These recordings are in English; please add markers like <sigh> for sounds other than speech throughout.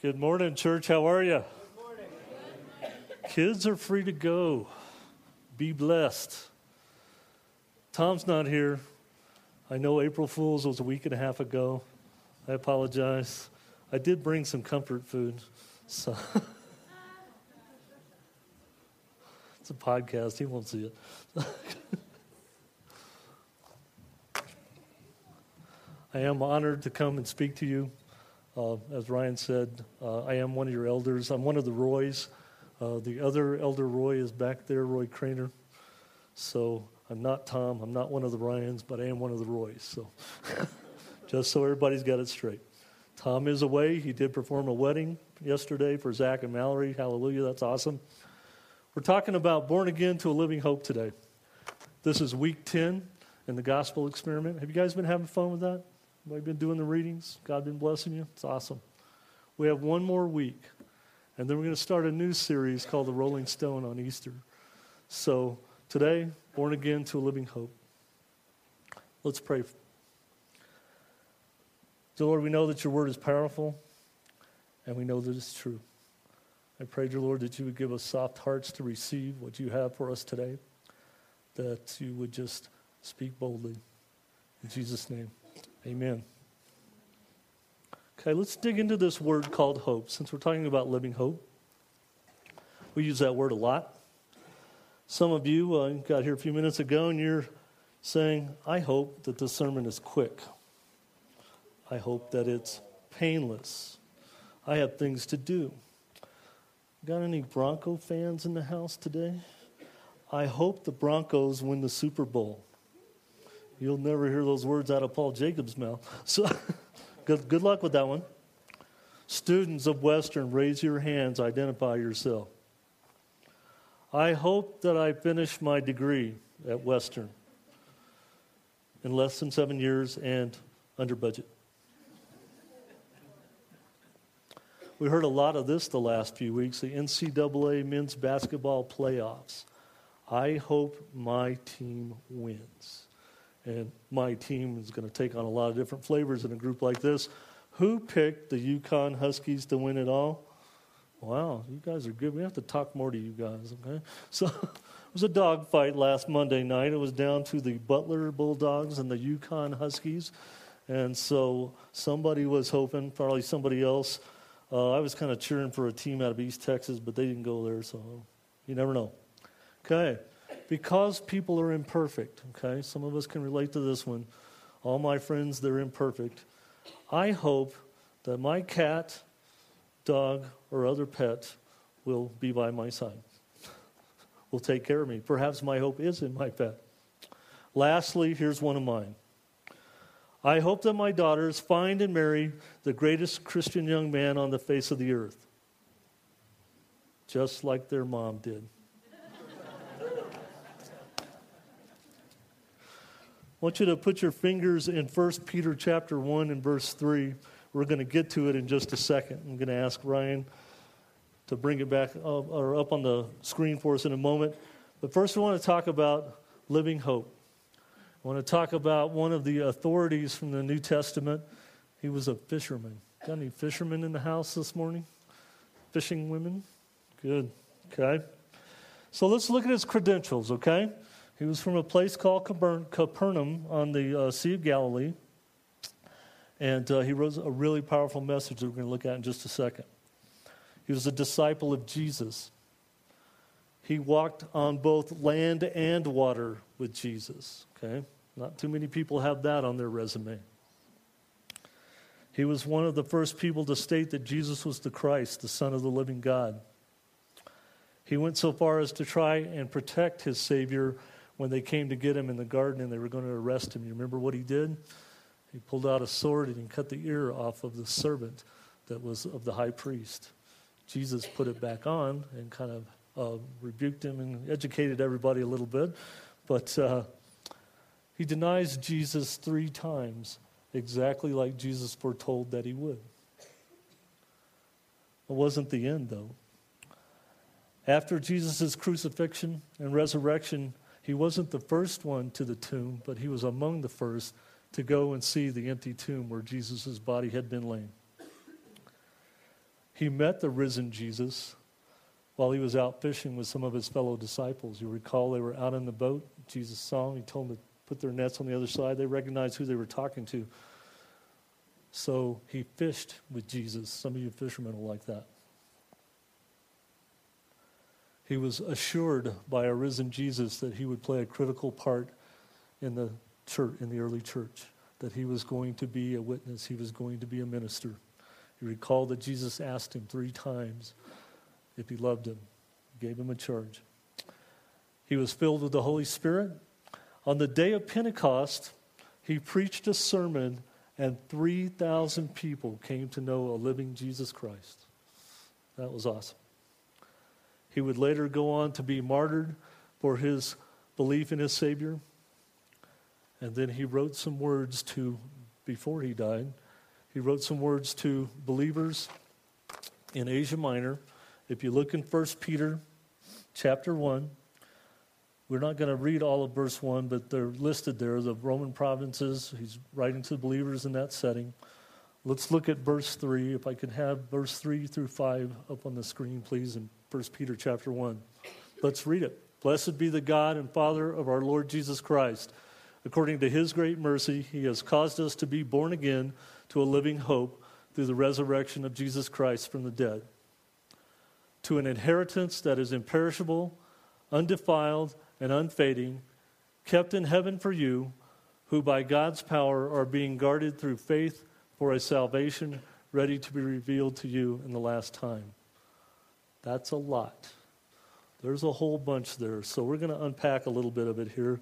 Good morning, church. How are you? Kids are free to go. Be blessed. Tom's not here. I know April Fool's was a week and a half ago. I apologize. I did bring some comfort food. So <laughs> it's a podcast. He won't see it. <laughs> I am honored to come and speak to you. Uh, as Ryan said, uh, I am one of your elders. I'm one of the Roys. Uh, the other elder Roy is back there, Roy Craner. So I'm not Tom. I'm not one of the Ryans, but I am one of the Roys. So <laughs> just so everybody's got it straight. Tom is away. He did perform a wedding yesterday for Zach and Mallory. Hallelujah. That's awesome. We're talking about born again to a living hope today. This is week 10 in the gospel experiment. Have you guys been having fun with that? Have been doing the readings? God been blessing you? It's awesome. We have one more week, and then we're going to start a new series called The Rolling Stone on Easter. So today, born again to a living hope. Let's pray. Dear Lord, we know that your word is powerful, and we know that it's true. I pray, dear Lord, that you would give us soft hearts to receive what you have for us today, that you would just speak boldly. In Jesus' name. Amen. Okay, let's dig into this word called hope, since we're talking about living hope. We use that word a lot. Some of you uh, got here a few minutes ago and you're saying, I hope that this sermon is quick. I hope that it's painless. I have things to do. Got any Bronco fans in the house today? I hope the Broncos win the Super Bowl. You'll never hear those words out of Paul Jacobs' mouth. So <laughs> good, good luck with that one. Students of Western, raise your hands, identify yourself. I hope that I finish my degree at Western in less than seven years and under budget. We heard a lot of this the last few weeks the NCAA men's basketball playoffs. I hope my team wins and my team is going to take on a lot of different flavors in a group like this. Who picked the UConn Huskies to win it all? Wow, you guys are good. We have to talk more to you guys, okay? <laughs> So it was a dogfight last Monday night. It was down to the Butler Bulldogs and the UConn Huskies. And so somebody was hoping, probably somebody else. Uh, I was kind of cheering for a team out of East Texas, but they didn't go there, so you never know. Okay because people are imperfect, okay? Some of us can relate to this one. All my friends, they're imperfect. I hope that my cat, dog, or other pet will be by my side, <laughs> will take care of me. Perhaps my hope is in my pet. Lastly, here's one of mine. I hope that my daughters find and marry the greatest Christian young man on the face of the earth, just like their mom did. I want you to put your fingers in 1 Peter chapter 1 and verse 3. We're going to get to it in just a second. I'm going to ask Ryan to bring it back up, or up on the screen for us in a moment. But first, we want to talk about living hope. I want to talk about one of the authorities from the New Testament. He was a fisherman. Got any fishermen in the house this morning? Fishing women? Good. Okay. So let's look at his credentials, okay? He was from a place called Capernaum on the uh, Sea of Galilee. And uh, he wrote a really powerful message that we're going to look at in just a second. He was a disciple of Jesus. He walked on both land and water with Jesus. Okay? Not too many people have that on their resume. He was one of the first people to state that Jesus was the Christ, the Son of the living God. He went so far as to try and protect his Savior when they came to get him in the garden and they were going to arrest him. You remember what he did? He pulled out a sword and he cut the ear off of the servant that was of the high priest. Jesus put it back on and kind of uh, rebuked him and educated everybody a little bit. But uh, he denies Jesus three times, exactly like Jesus foretold that he would. It wasn't the end, though. After Jesus' crucifixion and resurrection, he wasn't the first one to the tomb, but he was among the first to go and see the empty tomb where Jesus' body had been laid. He met the risen Jesus while he was out fishing with some of his fellow disciples. You recall they were out in the boat. Jesus saw them. He told them to put their nets on the other side. They recognized who they were talking to. So he fished with Jesus. Some of you fishermen are like that. He was assured by a risen Jesus that he would play a critical part in the church, in the early church, that he was going to be a witness, he was going to be a minister. He recalled that Jesus asked him three times if he loved him, gave him a charge. He was filled with the Holy Spirit. On the day of Pentecost, he preached a sermon, and 3,000 people came to know a living Jesus Christ. That was awesome. He would later go on to be martyred for his belief in his Savior. And then he wrote some words to, before he died, he wrote some words to believers in Asia Minor. If you look in 1 Peter chapter 1, we're not going to read all of verse 1, but they're listed there, the Roman provinces. He's writing to the believers in that setting. Let's look at verse 3. If I can have verse 3 through 5 up on the screen, please, in 1 Peter chapter 1. Let's read it. Blessed be the God and Father of our Lord Jesus Christ. According to his great mercy, he has caused us to be born again to a living hope through the resurrection of Jesus Christ from the dead, to an inheritance that is imperishable, undefiled, and unfading, kept in heaven for you, who by God's power are being guarded through faith for a salvation ready to be revealed to you in the last time. That's a lot. There's a whole bunch there. So we're going to unpack a little bit of it here.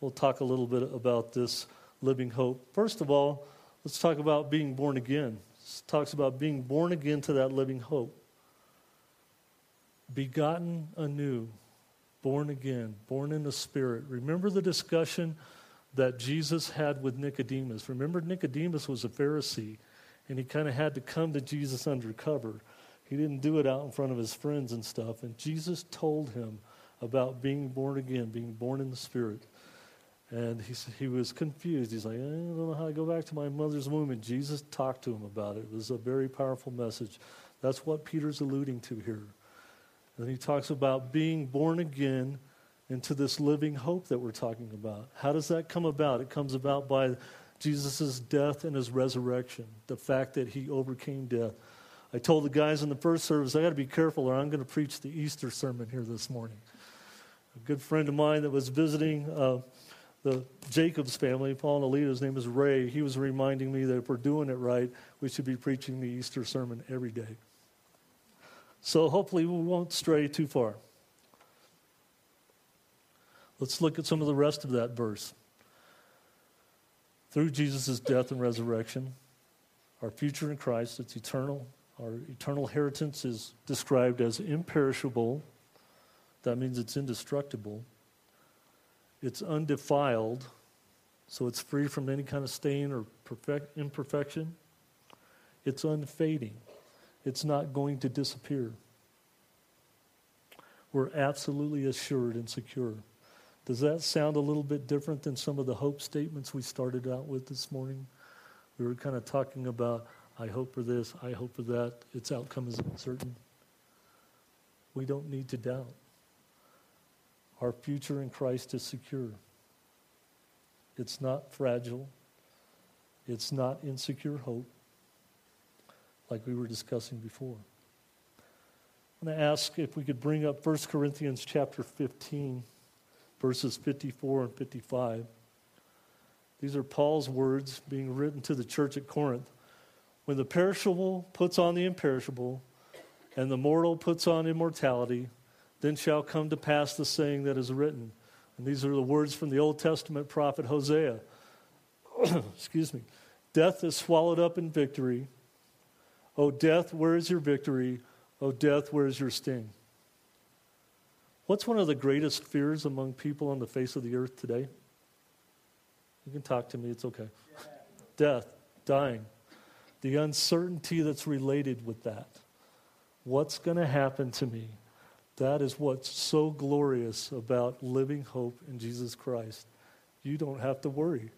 We'll talk a little bit about this living hope. First of all, let's talk about being born again. It talks about being born again to that living hope. Begotten anew born again, born in the Spirit. Remember the discussion that Jesus had with Nicodemus. Remember, Nicodemus was a Pharisee, and he kind of had to come to Jesus undercover. He didn't do it out in front of his friends and stuff. And Jesus told him about being born again, being born in the Spirit. And he, he was confused. He's like, eh, I don't know how to go back to my mother's womb. And Jesus talked to him about it. It was a very powerful message. That's what Peter's alluding to here. And he talks about being born again into this living hope that we're talking about. How does that come about? It comes about by Jesus' death and his resurrection, the fact that he overcame death. I told the guys in the first service, I got to be careful or I'm going to preach the Easter sermon here this morning. A good friend of mine that was visiting uh, the Jacobs family, Paul and Alita, his name is Ray, he was reminding me that if we're doing it right, we should be preaching the Easter sermon every day. So hopefully we won't stray too far. Let's look at some of the rest of that verse. Through Jesus' death and resurrection, our future in Christ, it's eternal. Our eternal inheritance is described as imperishable. That means it's indestructible. It's undefiled, so it's free from any kind of stain or perfect, imperfection. It's unfading it's not going to disappear. We're absolutely assured and secure. Does that sound a little bit different than some of the hope statements we started out with this morning? We were kind of talking about, I hope for this, I hope for that, its outcome is uncertain. We don't need to doubt. Our future in Christ is secure. It's not fragile. It's not insecure hope like we were discussing before. I'm going to ask if we could bring up 1 Corinthians chapter 15, verses 54 and 55. These are Paul's words being written to the church at Corinth. When the perishable puts on the imperishable, and the mortal puts on immortality, then shall come to pass the saying that is written. And these are the words from the Old Testament prophet Hosea. <clears throat> Excuse me. Death is swallowed up in victory. O death, where is your victory? O death, where is your sting? What's one of the greatest fears among people on the face of the earth today? You can talk to me, it's okay. Death, dying, the uncertainty that's related with that. What's going to happen to me? That is what's so glorious about living hope in Jesus Christ. You don't have to worry.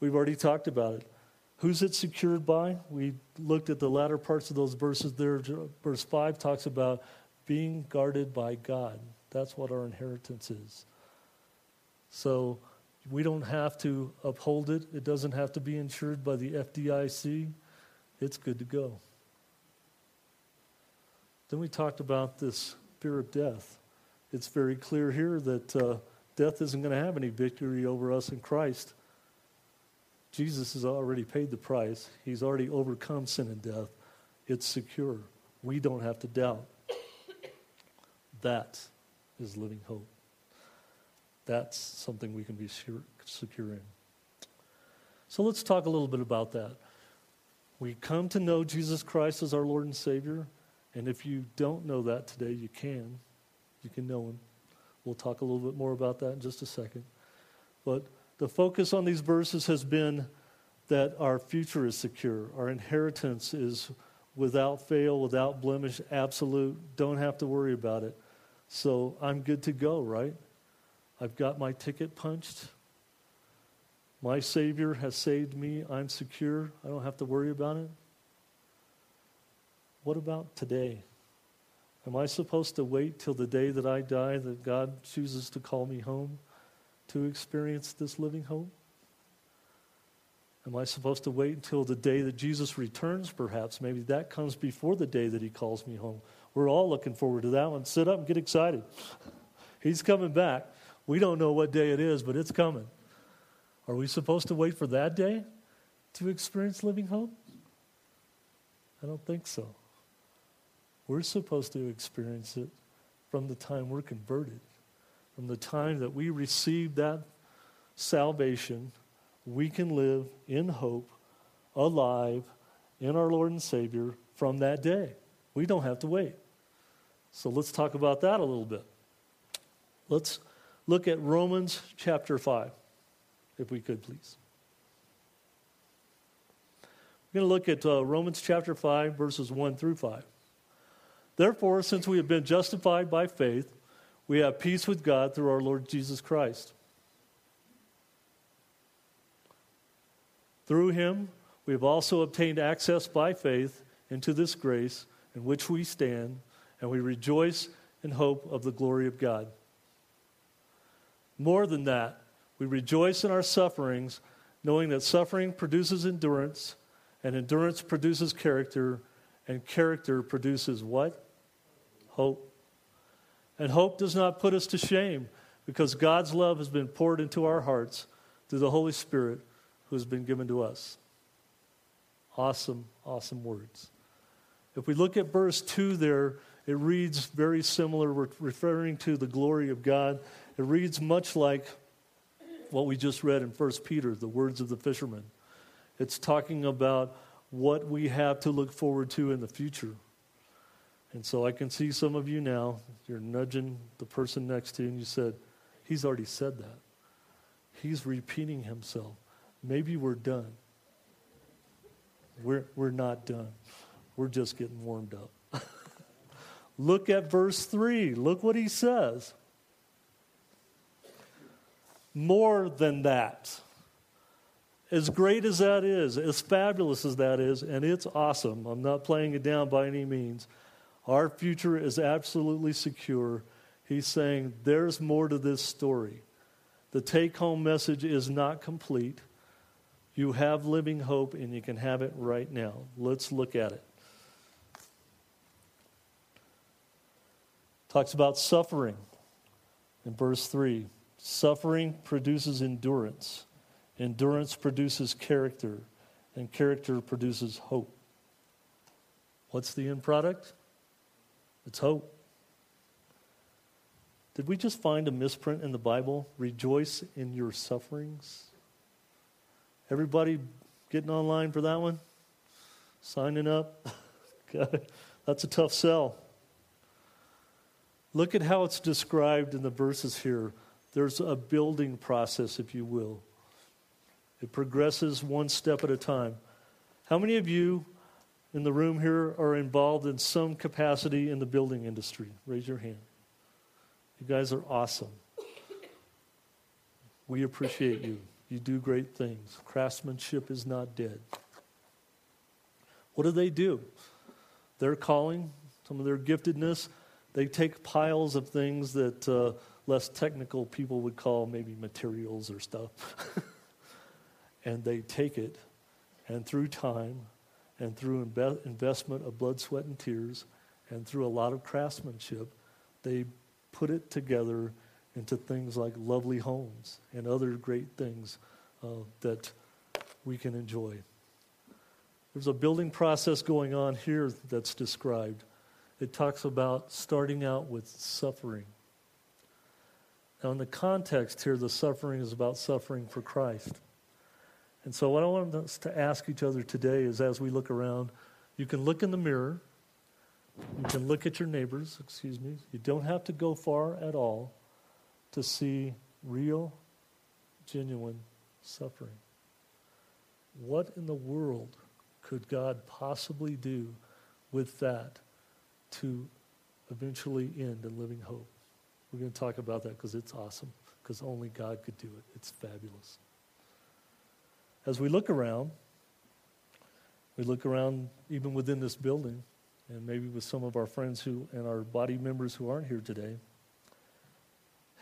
We've already talked about it. Who's it secured by? We looked at the latter parts of those verses there. Verse 5 talks about being guarded by God. That's what our inheritance is. So we don't have to uphold it, it doesn't have to be insured by the FDIC. It's good to go. Then we talked about this fear of death. It's very clear here that uh, death isn't going to have any victory over us in Christ. Jesus has already paid the price, He's already overcome sin and death. It's secure. We don't have to doubt. That is living hope. That's something we can be secure in. So let's talk a little bit about that. We come to know Jesus Christ as our Lord and Savior. And if you don't know that today, you can. You can know Him. We'll talk a little bit more about that in just a second. But the focus on these verses has been that our future is secure, our inheritance is without fail, without blemish, absolute. Don't have to worry about it. So I'm good to go, right? I've got my ticket punched. My Savior has saved me. I'm secure. I don't have to worry about it. What about today? Am I supposed to wait till the day that I die that God chooses to call me home to experience this living hope? Am I supposed to wait until the day that Jesus returns, perhaps? Maybe that comes before the day that he calls me home. We're all looking forward to that one. Sit up and get excited. <laughs> He's coming back. We don't know what day it is, but it's coming. Are we supposed to wait for that day to experience living hope? I don't think so. We're supposed to experience it from the time we're converted, from the time that we receive that salvation. We can live in hope, alive in our Lord and Savior from that day. We don't have to wait. So let's talk about that a little bit. Let's look at Romans chapter 5, if we could, please. We're going to look at uh, Romans chapter 5, verses 1 through 5. Therefore, since we have been justified by faith, we have peace with God through our Lord Jesus Christ. Through him, we have also obtained access by faith into this grace in which we stand, and we rejoice in hope of the glory of God. More than that, we rejoice in our sufferings, knowing that suffering produces endurance, and endurance produces character, and character produces what? hope. And hope does not put us to shame because God's love has been poured into our hearts through the Holy Spirit who has been given to us. Awesome, awesome words. If we look at verse 2 there, it reads very similar, We're referring to the glory of God. It reads much like what we just read in 1 Peter, the words of the fisherman. It's talking about what we have to look forward to in the future. And so I can see some of you now, you're nudging the person next to you, and you said, He's already said that. He's repeating himself. Maybe we're done. We're, we're not done. We're just getting warmed up. <laughs> Look at verse 3. Look what he says. More than that. As great as that is, as fabulous as that is, and it's awesome, I'm not playing it down by any means. Our future is absolutely secure. He's saying there's more to this story. The take home message is not complete. You have living hope, and you can have it right now. Let's look at it. Talks about suffering in verse 3. Suffering produces endurance, endurance produces character, and character produces hope. What's the end product? It's hope. Did we just find a misprint in the Bible? Rejoice in your sufferings. Everybody getting online for that one? Signing up? <laughs> That's a tough sell. Look at how it's described in the verses here. There's a building process, if you will. It progresses one step at a time. How many of you in the room here are involved in some capacity in the building industry? Raise your hand. You guys are awesome. We appreciate you. You do great things. Craftsmanship is not dead. What do they do? Their calling, some of their giftedness, they take piles of things that uh, less technical people would call maybe materials or stuff. <laughs> and they take it, and through time, and through imbe- investment of blood, sweat, and tears, and through a lot of craftsmanship, they put it together into things like lovely homes and other great things uh, that we can enjoy. There's a building process going on here that's described. It talks about starting out with suffering. Now, in the context here, the suffering is about suffering for Christ. And so, what I want us to ask each other today is as we look around, you can look in the mirror, you can look at your neighbors, excuse me. You don't have to go far at all to see real, genuine suffering. What in the world could God possibly do with that to eventually end in living hope? We're going to talk about that because it's awesome, because only God could do it. It's fabulous. As we look around, we look around even within this building, and maybe with some of our friends who and our body members who aren't here today.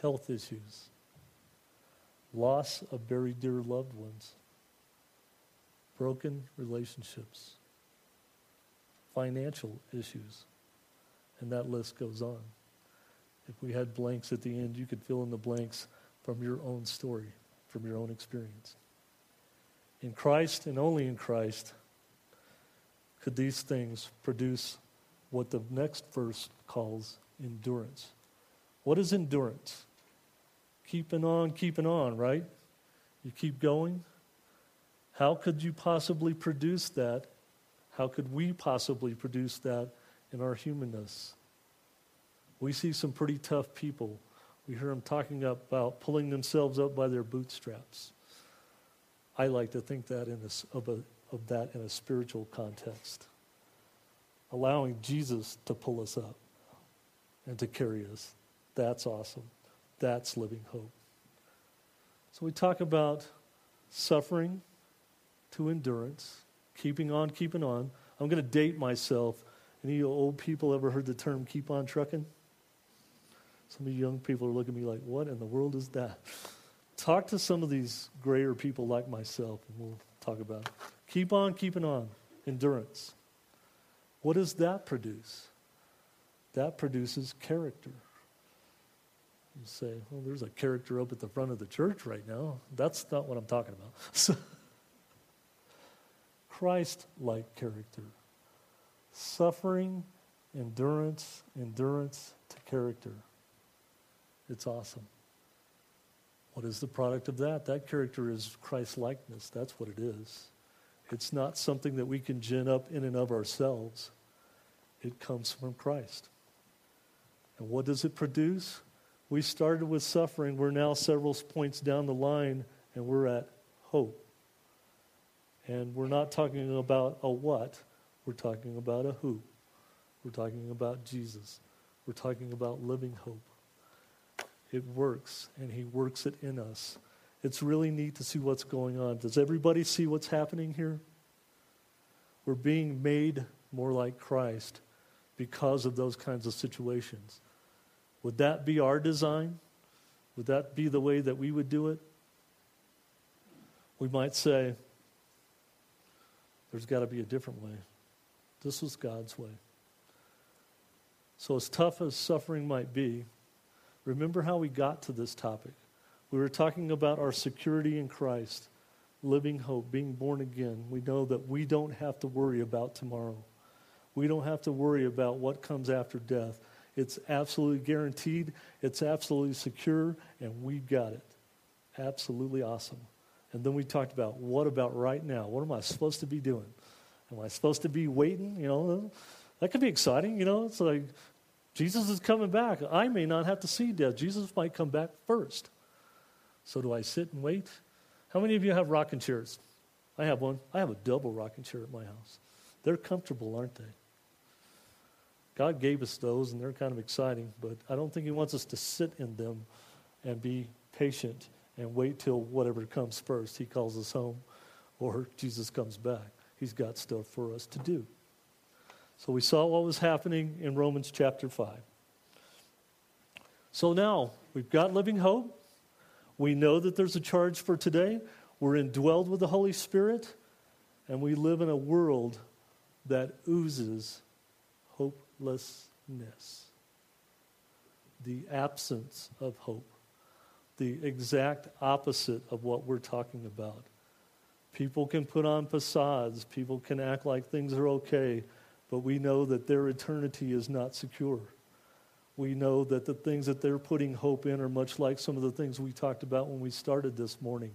Health issues, loss of very dear loved ones, broken relationships, financial issues, and that list goes on. If we had blanks at the end, you could fill in the blanks from your own story, from your own experience. In Christ and only in Christ could these things produce what the next verse calls endurance. What is endurance? Keeping on, keeping on, right? You keep going. How could you possibly produce that? How could we possibly produce that in our humanness? We see some pretty tough people. We hear them talking about pulling themselves up by their bootstraps. I like to think that in a, of, a, of that in a spiritual context. Allowing Jesus to pull us up and to carry us. That's awesome. That's living hope. So we talk about suffering to endurance, keeping on, keeping on. I'm going to date myself. Any old people ever heard the term keep on trucking? Some of you young people are looking at me like, what in the world is that? Talk to some of these grayer people like myself, and we'll talk about it. Keep on keeping on. Endurance. What does that produce? That produces character. You say, well, there's a character up at the front of the church right now. That's not what I'm talking about. <laughs> Christ like character. Suffering, endurance, endurance to character. It's awesome. What is the product of that? That character is Christ likeness. That's what it is. It's not something that we can gin up in and of ourselves. It comes from Christ. And what does it produce? We started with suffering. We're now several points down the line, and we're at hope. And we're not talking about a what, we're talking about a who. We're talking about Jesus. We're talking about living hope. It works, and He works it in us. It's really neat to see what's going on. Does everybody see what's happening here? We're being made more like Christ because of those kinds of situations. Would that be our design? Would that be the way that we would do it? We might say, there's got to be a different way. This was God's way. So, as tough as suffering might be, Remember how we got to this topic. We were talking about our security in Christ, living hope, being born again. We know that we don't have to worry about tomorrow. We don't have to worry about what comes after death. It's absolutely guaranteed, it's absolutely secure, and we've got it. Absolutely awesome. And then we talked about what about right now? What am I supposed to be doing? Am I supposed to be waiting? You know, that could be exciting. You know, it's like Jesus is coming back. I may not have to see death. Jesus might come back first. So do I sit and wait? How many of you have rocking chairs? I have one. I have a double rocking chair at my house. They're comfortable, aren't they? God gave us those, and they're kind of exciting, but I don't think He wants us to sit in them and be patient and wait till whatever comes first. He calls us home or Jesus comes back. He's got stuff for us to do. So we saw what was happening in Romans chapter 5. So now we've got living hope. We know that there's a charge for today. We're indwelled with the Holy Spirit. And we live in a world that oozes hopelessness, the absence of hope, the exact opposite of what we're talking about. People can put on facades, people can act like things are okay, but we know that their eternity is not secure. We know that the things that they're putting hope in are much like some of the things we talked about when we started this morning.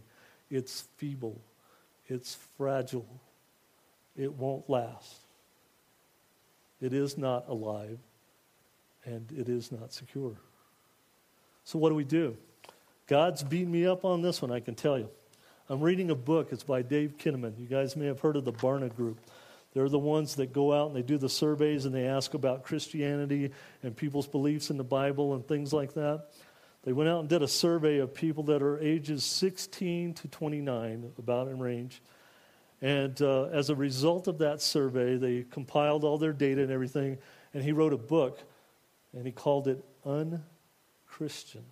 It's feeble, it's fragile, it won't last. It is not alive, and it is not secure. So, what do we do? God's beating me up on this one, I can tell you. I'm reading a book. It's by Dave Kinnaman. You guys may have heard of the Barna Group. They're the ones that go out and they do the surveys and they ask about Christianity and people's beliefs in the Bible and things like that. They went out and did a survey of people that are ages 16 to 29, about in range. And uh, as a result of that survey, they compiled all their data and everything, and he wrote a book, and he called it Unchristian.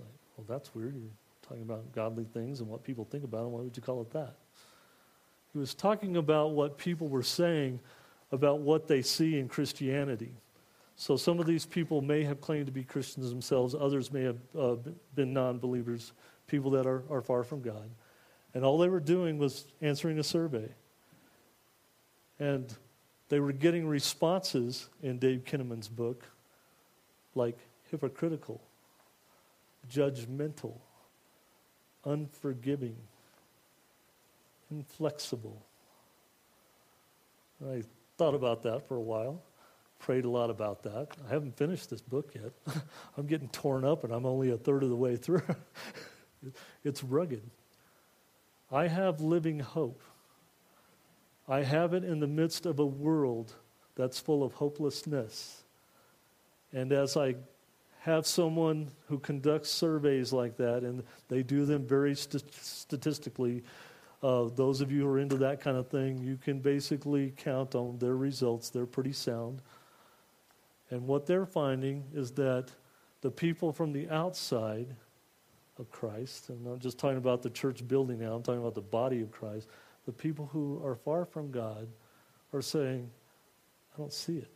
Like, well, that's weird. You're talking about godly things and what people think about them. Why would you call it that? He was talking about what people were saying about what they see in Christianity. So some of these people may have claimed to be Christians themselves, others may have uh, been non believers, people that are, are far from God. And all they were doing was answering a survey. And they were getting responses in Dave Kinnaman's book like hypocritical, judgmental, unforgiving, inflexible. I thought about that for a while, prayed a lot about that. I haven't finished this book yet. <laughs> I'm getting torn up and I'm only a third of the way through. <laughs> it's rugged. I have living hope. I have it in the midst of a world that's full of hopelessness. And as I have someone who conducts surveys like that, and they do them very st- statistically. Uh, those of you who are into that kind of thing, you can basically count on their results. They're pretty sound. And what they're finding is that the people from the outside of Christ, and I'm not just talking about the church building now, I'm talking about the body of Christ, the people who are far from God are saying, I don't see it.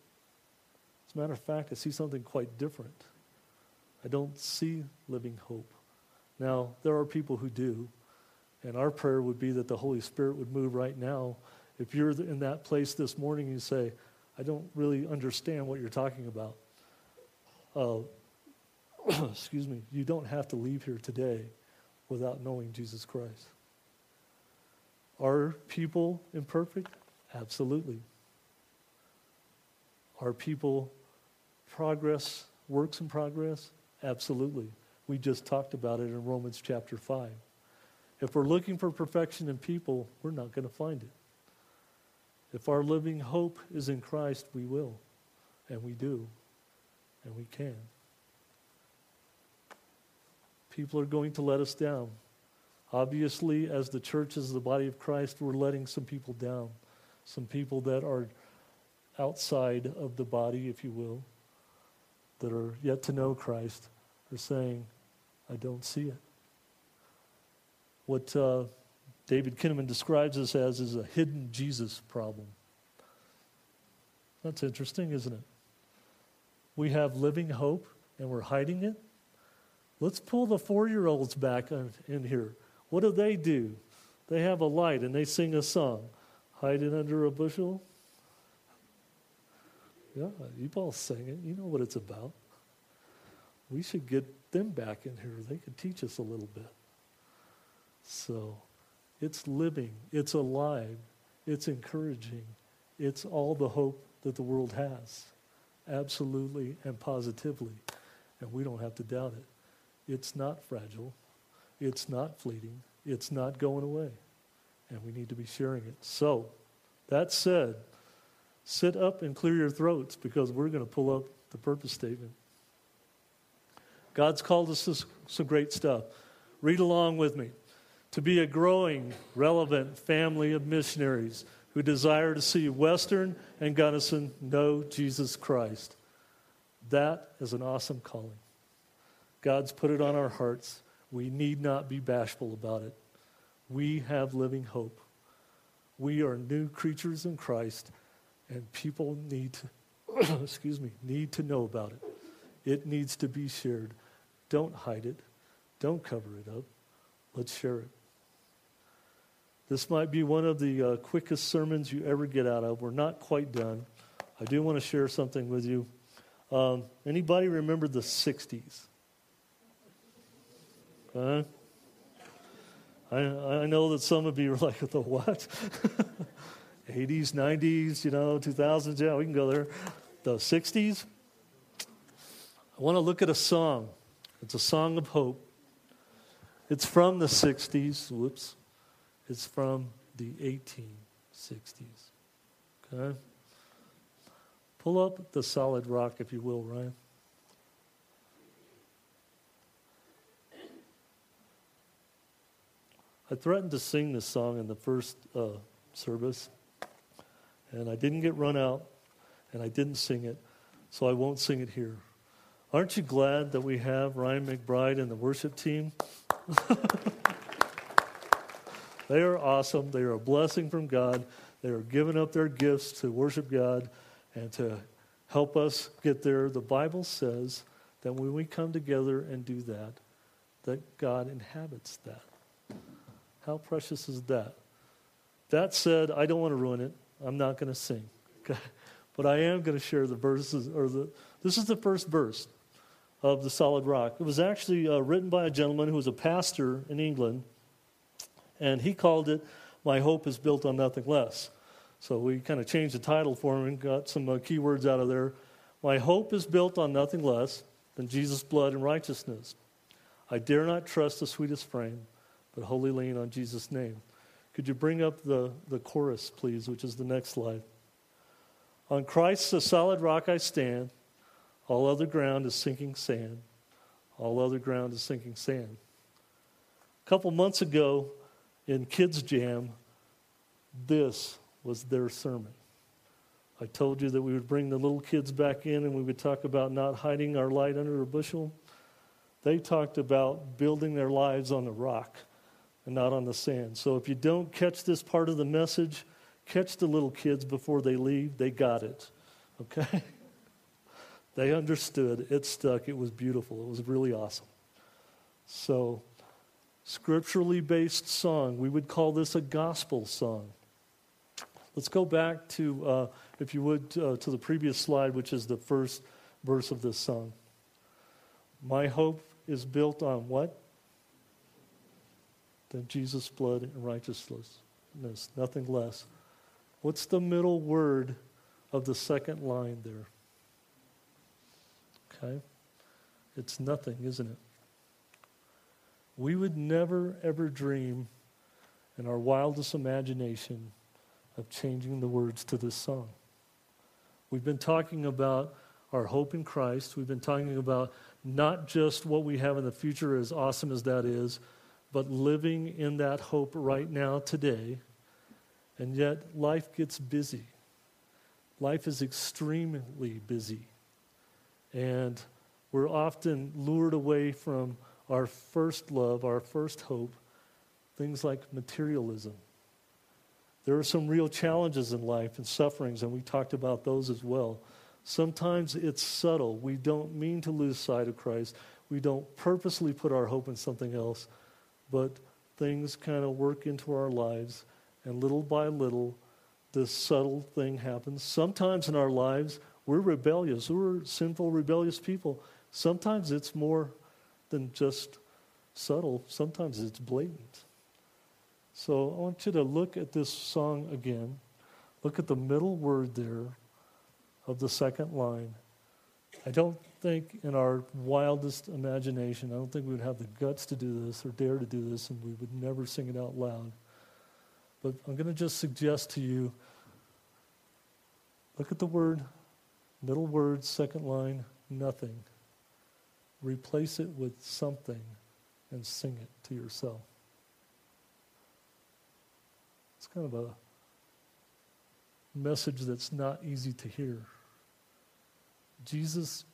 As a matter of fact, I see something quite different. I don't see living hope. Now, there are people who do, and our prayer would be that the Holy Spirit would move right now. If you're in that place this morning and you say, I don't really understand what you're talking about, uh, <clears throat> excuse me, you don't have to leave here today without knowing Jesus Christ. Are people imperfect? Absolutely. Are people progress, works in progress? Absolutely. We just talked about it in Romans chapter 5. If we're looking for perfection in people, we're not going to find it. If our living hope is in Christ, we will. And we do. And we can. People are going to let us down. Obviously, as the church, as the body of Christ, we're letting some people down. Some people that are outside of the body, if you will that are yet to know Christ are saying, I don't see it. What uh, David Kinnaman describes this as is a hidden Jesus problem. That's interesting, isn't it? We have living hope and we're hiding it. Let's pull the four year olds back in here. What do they do? They have a light and they sing a song. Hide it under a bushel, yeah, you all sing it. You know what it's about. We should get them back in here. They could teach us a little bit. So it's living, it's alive, it's encouraging, it's all the hope that the world has. Absolutely and positively. And we don't have to doubt it. It's not fragile, it's not fleeting, it's not going away. And we need to be sharing it. So, that said, Sit up and clear your throats because we're going to pull up the purpose statement. God's called us to some great stuff. Read along with me. To be a growing, relevant family of missionaries who desire to see Western and Gunnison know Jesus Christ. That is an awesome calling. God's put it on our hearts. We need not be bashful about it. We have living hope. We are new creatures in Christ, and people need to, <coughs> excuse me, need to know about it. It needs to be shared. Don't hide it. Don't cover it up. Let's share it. This might be one of the uh, quickest sermons you ever get out of. We're not quite done. I do want to share something with you. Um, anybody remember the 60s? Huh? I, I know that some of you are <laughs> like, the what? <laughs> 80s, 90s, you know, 2000s, yeah, we can go there. The 60s? I want to look at a song. It's a song of hope. It's from the 60s. Whoops. It's from the 1860s. Okay? Pull up the solid rock, if you will, Ryan. I threatened to sing this song in the first uh, service, and I didn't get run out, and I didn't sing it, so I won't sing it here. Aren't you glad that we have Ryan McBride and the worship team? <laughs> They are awesome. They are a blessing from God. They are giving up their gifts to worship God and to help us get there. The Bible says that when we come together and do that, that God inhabits that. How precious is that? That said, I don't want to ruin it. I'm not going to sing. Okay? <laughs> But I am going to share the verses, or the, this is the first verse of the Solid Rock. It was actually uh, written by a gentleman who was a pastor in England and he called it My Hope is Built on Nothing Less. So we kind of changed the title for him and got some uh, keywords out of there. My hope is built on nothing less than Jesus' blood and righteousness. I dare not trust the sweetest frame, but wholly lean on Jesus' name. Could you bring up the, the chorus, please, which is the next slide? On Christ, the solid rock I stand. All other ground is sinking sand. All other ground is sinking sand. A couple months ago, in Kids Jam, this was their sermon. I told you that we would bring the little kids back in and we would talk about not hiding our light under a bushel. They talked about building their lives on the rock and not on the sand. So if you don't catch this part of the message, catch the little kids before they leave. They got it. Okay? <laughs> they understood. It stuck. It was beautiful. It was really awesome. So scripturally based song. We would call this a gospel song. Let's go back to, uh, if you would, uh, to the previous slide, which is the first verse of this song. My hope is built on what? Than Jesus' blood and righteousness, nothing less. What's the middle word of the second line there? Okay? It's nothing, isn't it? We would never, ever dream in our wildest imagination of changing the words to this song. We've been talking about our hope in Christ. We've been talking about not just what we have in the future, as awesome as that is, but living in that hope right now, today. And yet, life gets busy. Life is extremely busy. And we're often lured away from our first love, our first hope, things like materialism. There are some real challenges in life and sufferings, and we talked about those as well. Sometimes it's subtle. We don't mean to lose sight of Christ. We don't purposely put our hope in something else, but things kind of work into our lives, and little by little, this subtle thing happens. Sometimes in our lives, we're rebellious. We're sinful, rebellious people. Sometimes it's more than just subtle, sometimes it's blatant. So I want you to look at this song again. Look at the middle word there of the second line. I don't think in our wildest imagination, I don't think we would have the guts to do this or dare to do this, and we would never sing it out loud. But I'm going to just suggest to you look at the word, middle word, second line, nothing. Replace it with something and sing it to yourself. It's kind of a message that's not easy to hear. Jesus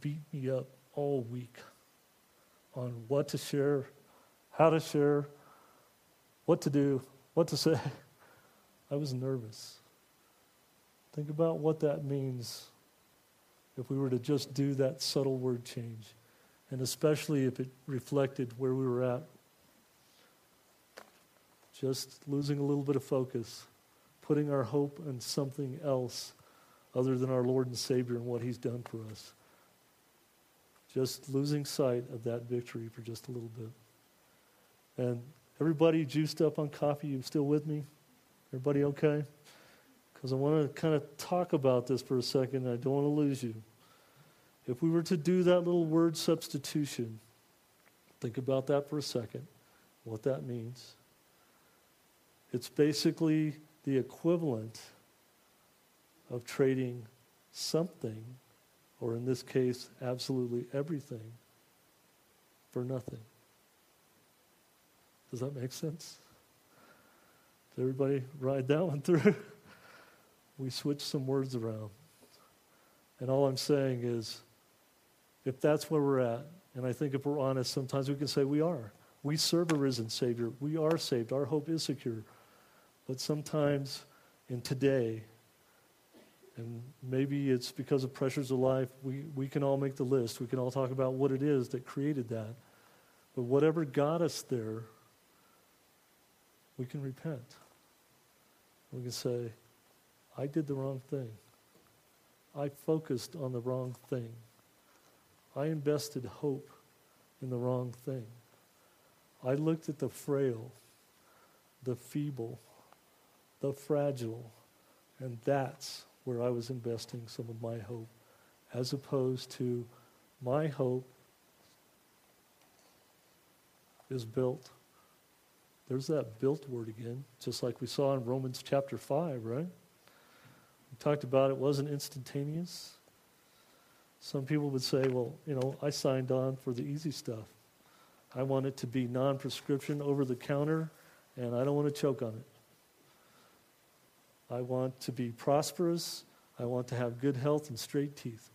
beat me up all week on what to share, how to share, what to do, what to say. I was nervous. Think about what that means if we were to just do that subtle word change, and especially if it reflected where we were at. Just losing a little bit of focus, putting our hope in something else other than our Lord and Savior and what He's done for us. Just losing sight of that victory for just a little bit. And everybody juiced up on coffee, you still with me? Everybody okay? Because I want to kind of talk about this for a second. I don't want to lose you. If we were to do that little word substitution, think about that for a second, what that means. It's basically the equivalent of trading something, or in this case, absolutely everything, for nothing. Does that make sense? Did everybody ride that one through? <laughs> we switched some words around. And all I'm saying is, if that's where we're at, and I think if we're honest, sometimes we can say we are. We serve a risen Savior. We are saved. Our hope is secure. But sometimes in today, and maybe it's because of pressures of life, we, we can all make the list. We can all talk about what it is that created that. But whatever got us there, we can repent. We can say, I did the wrong thing. I focused on the wrong thing. I invested hope in the wrong thing. I looked at the frail, the feeble, the fragile, and that's where I was investing some of my hope, as opposed to my hope is built. There's that built word again, just like we saw in Romans chapter 5, right? We talked about it wasn't instantaneous. Some people would say, well, you know, I signed on for the easy stuff. I want it to be non prescription, over the counter, and I don't want to choke on it. I want to be prosperous. I want to have good health and straight teeth.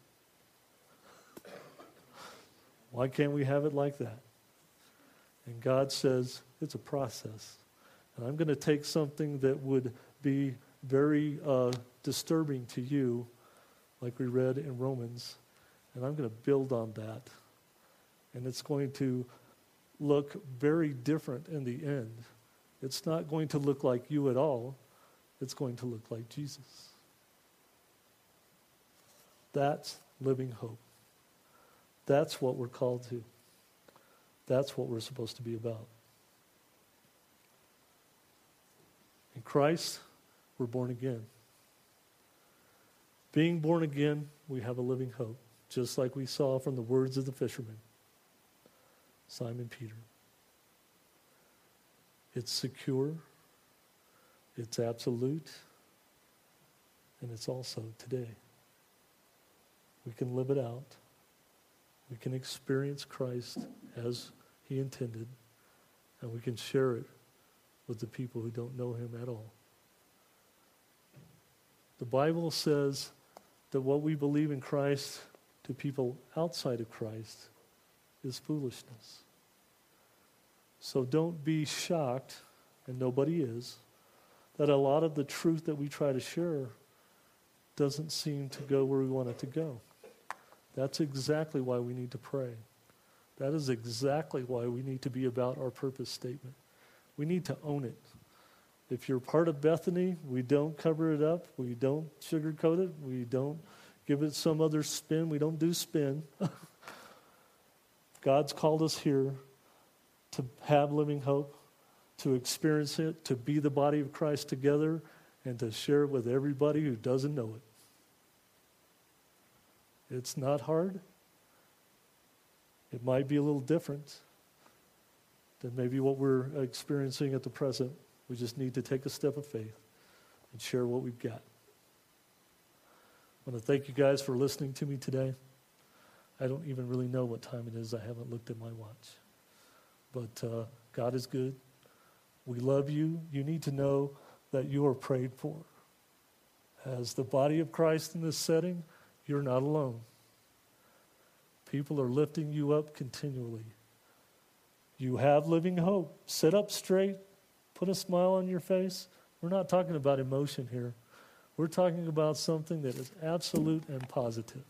Why can't we have it like that? And God says it's a process. And I'm going to take something that would be very uh, disturbing to you, like we read in Romans, and I'm going to build on that. And it's going to look very different in the end. It's not going to look like you at all it's going to look like Jesus. That's living hope. That's what we're called to. That's what we're supposed to be about. In Christ, we're born again. Being born again, we have a living hope, just like we saw from the words of the fisherman, Simon Peter. It's secure, it's absolute, and it's also today. We can live it out. We can experience Christ as He intended, and we can share it with the people who don't know Him at all. The Bible says that what we believe in Christ to people outside of Christ is foolishness. So don't be shocked, and nobody is, that a lot of the truth that we try to share doesn't seem to go where we want it to go. That's exactly why we need to pray. That is exactly why we need to be about our purpose statement. We need to own it. If you're part of Bethany, we don't cover it up, we don't sugarcoat it, we don't give it some other spin, we don't do spin. <laughs> God's called us here to have living hope, to experience it, to be the body of Christ together, and to share it with everybody who doesn't know it. It's not hard. It might be a little different than maybe what we're experiencing at the present. We just need to take a step of faith and share what we've got. I want to thank you guys for listening to me today. I don't even really know what time it is. I haven't looked at my watch. But uh, God is good. We love you. You need to know that you are prayed for. As the body of Christ in this setting, you're not alone. People are lifting you up continually. You have living hope. Sit up straight, put a smile on your face. We're not talking about emotion here. We're talking about something that is absolute and positive.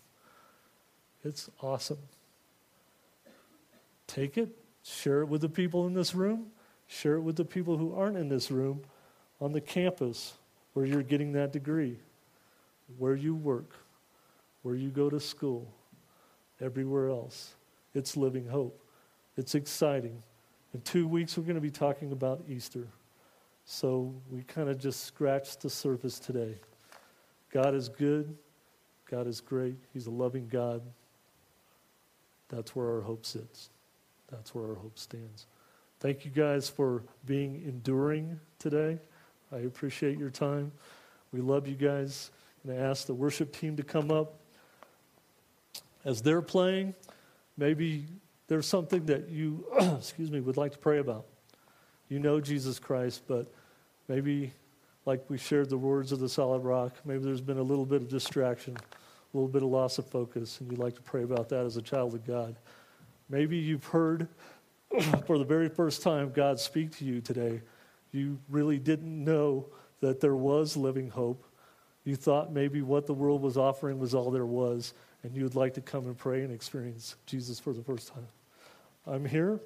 It's awesome. Take it, share it with the people in this room, share it with the people who aren't in this room on the campus where you're getting that degree, where you work, where you go to school, everywhere else. It's living hope. It's exciting. In two weeks, we're going to be talking about Easter. So we kind of just scratched the surface today. God is good. God is great. He's a loving God. That's where our hope sits. That's where our hope stands. Thank you guys for being enduring today. I appreciate your time. We love you guys. And I ask the worship team to come up. As they're playing, maybe there's something that you, <clears throat> excuse me, would like to pray about. You know Jesus Christ, but maybe, like we shared the words of the solid rock, maybe there's been a little bit of distraction, a little bit of loss of focus, and you'd like to pray about that as a child of God. Maybe you've heard <coughs> for the very first time God speak to you today. You really didn't know that there was living hope. You thought maybe what the world was offering was all there was, and you would like to come and pray and experience Jesus for the first time. I'm here.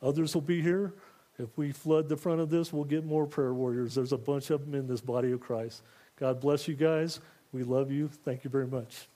Others will be here. If we flood the front of this, we'll get more prayer warriors. There's a bunch of them in this body of Christ. God bless you guys. We love you. Thank you very much.